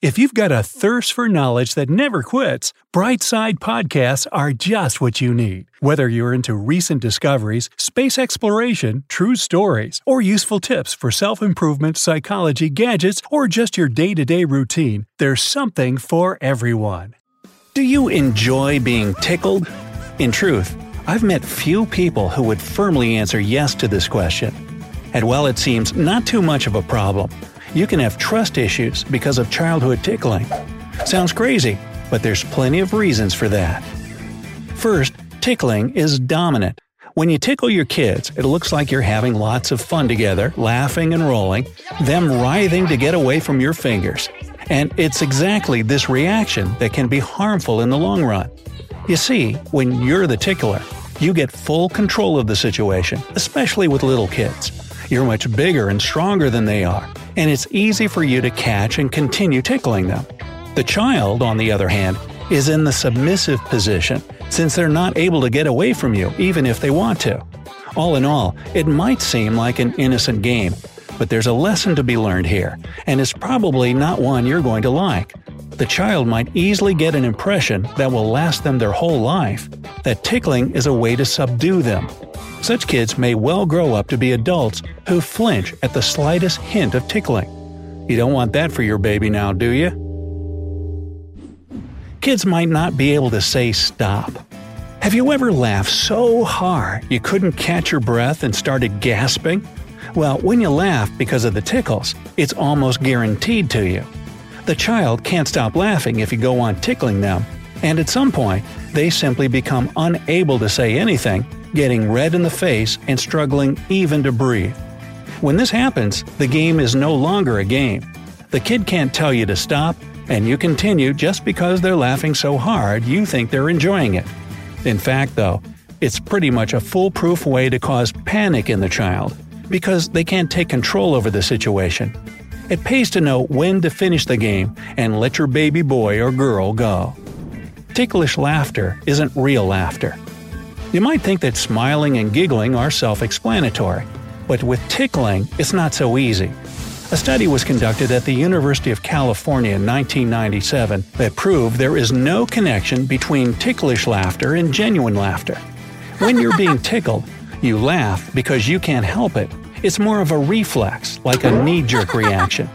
If you've got a thirst for knowledge that never quits, Brightside Podcasts are just what you need. Whether you're into recent discoveries, space exploration, true stories, or useful tips for self improvement, psychology, gadgets, or just your day to day routine, there's something for everyone. Do you enjoy being tickled? In truth, I've met few people who would firmly answer yes to this question. And while it seems not too much of a problem, you can have trust issues because of childhood tickling. Sounds crazy, but there's plenty of reasons for that. First, tickling is dominant. When you tickle your kids, it looks like you're having lots of fun together, laughing and rolling, them writhing to get away from your fingers. And it's exactly this reaction that can be harmful in the long run. You see, when you're the tickler, you get full control of the situation, especially with little kids. You're much bigger and stronger than they are, and it's easy for you to catch and continue tickling them. The child, on the other hand, is in the submissive position since they're not able to get away from you even if they want to. All in all, it might seem like an innocent game, but there's a lesson to be learned here, and it's probably not one you're going to like. The child might easily get an impression that will last them their whole life that tickling is a way to subdue them. Such kids may well grow up to be adults who flinch at the slightest hint of tickling. You don't want that for your baby now, do you? Kids might not be able to say stop. Have you ever laughed so hard you couldn't catch your breath and started gasping? Well, when you laugh because of the tickles, it's almost guaranteed to you. The child can't stop laughing if you go on tickling them, and at some point, they simply become unable to say anything getting red in the face and struggling even to breathe. When this happens, the game is no longer a game. The kid can't tell you to stop, and you continue just because they're laughing so hard you think they're enjoying it. In fact, though, it's pretty much a foolproof way to cause panic in the child because they can't take control over the situation. It pays to know when to finish the game and let your baby boy or girl go. Ticklish laughter isn't real laughter. You might think that smiling and giggling are self explanatory, but with tickling, it's not so easy. A study was conducted at the University of California in 1997 that proved there is no connection between ticklish laughter and genuine laughter. When you're being tickled, you laugh because you can't help it. It's more of a reflex, like a knee jerk reaction.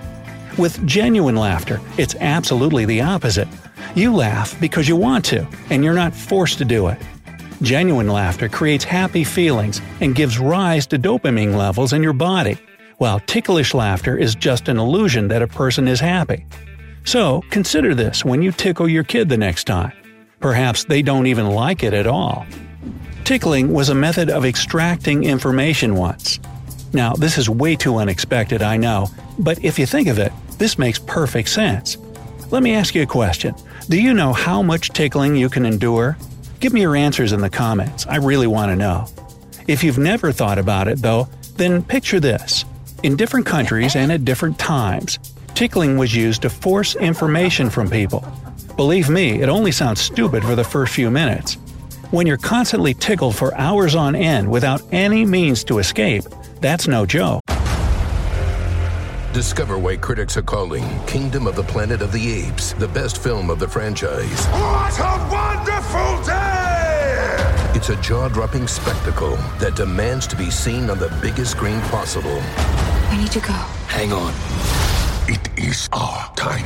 With genuine laughter, it's absolutely the opposite. You laugh because you want to, and you're not forced to do it. Genuine laughter creates happy feelings and gives rise to dopamine levels in your body, while ticklish laughter is just an illusion that a person is happy. So, consider this when you tickle your kid the next time. Perhaps they don't even like it at all. Tickling was a method of extracting information once. Now, this is way too unexpected, I know, but if you think of it, this makes perfect sense. Let me ask you a question. Do you know how much tickling you can endure? Give me your answers in the comments, I really want to know. If you've never thought about it, though, then picture this. In different countries and at different times, tickling was used to force information from people. Believe me, it only sounds stupid for the first few minutes. When you're constantly tickled for hours on end without any means to escape, that's no joke. Discover why critics are calling Kingdom of the Planet of the Apes the best film of the franchise. What a wonderful day! It's a jaw dropping spectacle that demands to be seen on the biggest screen possible. We need to go. Hang on. It is our time.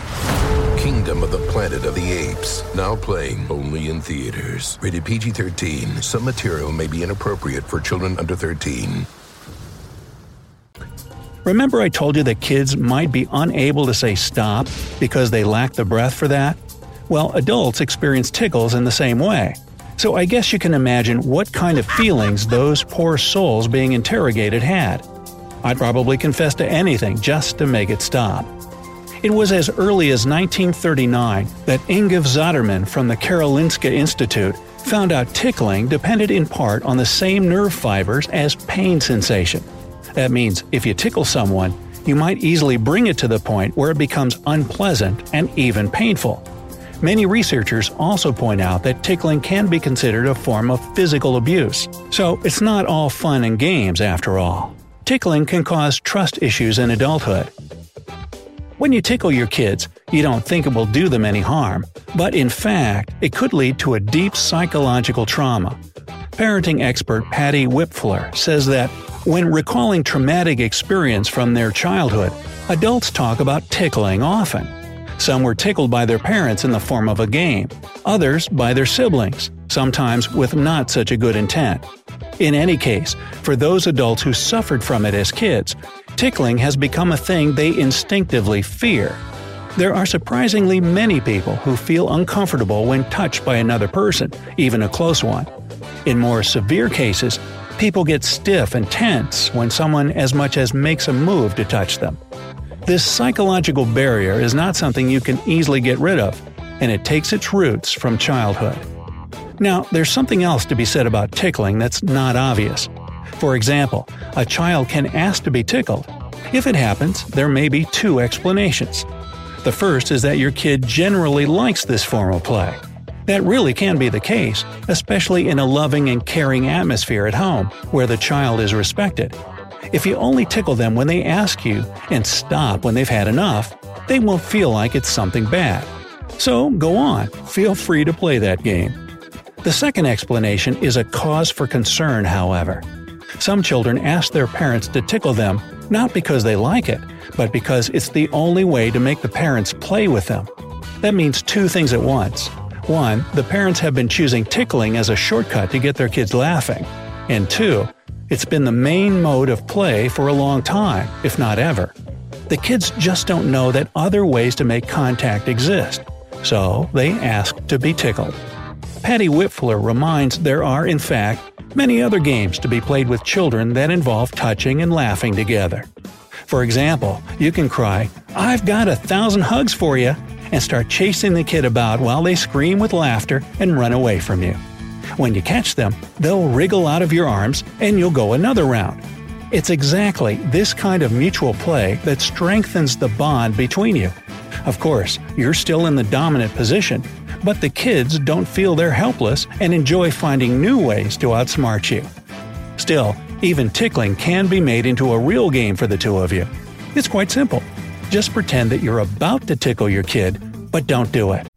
Kingdom of the Planet of the Apes. Now playing only in theaters. Rated PG 13. Some material may be inappropriate for children under 13. Remember, I told you that kids might be unable to say stop because they lack the breath for that? Well, adults experience tickles in the same way. So I guess you can imagine what kind of feelings those poor souls being interrogated had. I'd probably confess to anything just to make it stop. It was as early as 1939 that Yngve Zotterman from the Karolinska Institute found out tickling depended in part on the same nerve fibers as pain sensation. That means if you tickle someone, you might easily bring it to the point where it becomes unpleasant and even painful. Many researchers also point out that tickling can be considered a form of physical abuse, so it's not all fun and games after all. Tickling can cause trust issues in adulthood. When you tickle your kids, you don't think it will do them any harm, but in fact, it could lead to a deep psychological trauma. Parenting expert Patty Wipfler says that when recalling traumatic experience from their childhood, adults talk about tickling often. Some were tickled by their parents in the form of a game, others by their siblings, sometimes with not such a good intent. In any case, for those adults who suffered from it as kids, tickling has become a thing they instinctively fear. There are surprisingly many people who feel uncomfortable when touched by another person, even a close one. In more severe cases, People get stiff and tense when someone as much as makes a move to touch them. This psychological barrier is not something you can easily get rid of, and it takes its roots from childhood. Now, there's something else to be said about tickling that's not obvious. For example, a child can ask to be tickled. If it happens, there may be two explanations. The first is that your kid generally likes this form of play. That really can be the case, especially in a loving and caring atmosphere at home, where the child is respected. If you only tickle them when they ask you and stop when they've had enough, they won't feel like it's something bad. So go on, feel free to play that game. The second explanation is a cause for concern, however. Some children ask their parents to tickle them not because they like it, but because it's the only way to make the parents play with them. That means two things at once. One, the parents have been choosing tickling as a shortcut to get their kids laughing. And two, it's been the main mode of play for a long time, if not ever. The kids just don't know that other ways to make contact exist, so they ask to be tickled. Patty Wipfler reminds there are, in fact, many other games to be played with children that involve touching and laughing together. For example, you can cry, I've got a thousand hugs for you, and start chasing the kid about while they scream with laughter and run away from you. When you catch them, they'll wriggle out of your arms and you'll go another round. It's exactly this kind of mutual play that strengthens the bond between you. Of course, you're still in the dominant position, but the kids don't feel they're helpless and enjoy finding new ways to outsmart you. Still, even tickling can be made into a real game for the two of you. It's quite simple. Just pretend that you're about to tickle your kid, but don't do it.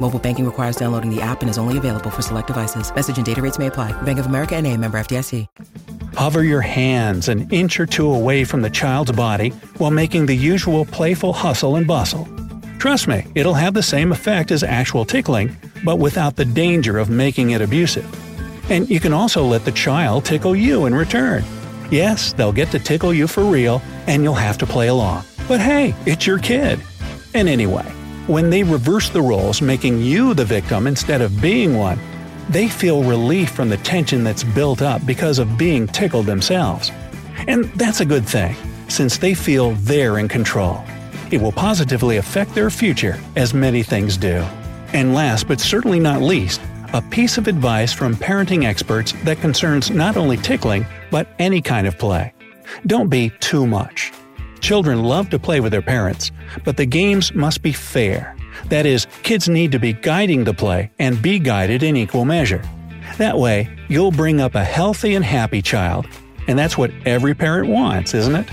Mobile banking requires downloading the app and is only available for select devices. Message and data rates may apply. Bank of America and a member FDIC. Hover your hands an inch or two away from the child's body while making the usual playful hustle and bustle. Trust me, it'll have the same effect as actual tickling, but without the danger of making it abusive. And you can also let the child tickle you in return. Yes, they'll get to tickle you for real, and you'll have to play along. But hey, it's your kid. And anyway, when they reverse the roles, making you the victim instead of being one, they feel relief from the tension that's built up because of being tickled themselves. And that's a good thing, since they feel they're in control. It will positively affect their future, as many things do. And last but certainly not least, a piece of advice from parenting experts that concerns not only tickling, but any kind of play. Don't be too much. Children love to play with their parents, but the games must be fair. That is, kids need to be guiding the play and be guided in equal measure. That way, you'll bring up a healthy and happy child, and that's what every parent wants, isn't it?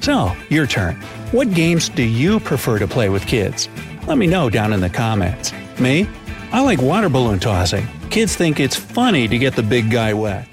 So, your turn. What games do you prefer to play with kids? Let me know down in the comments. Me? I like water balloon tossing. Kids think it's funny to get the big guy wet.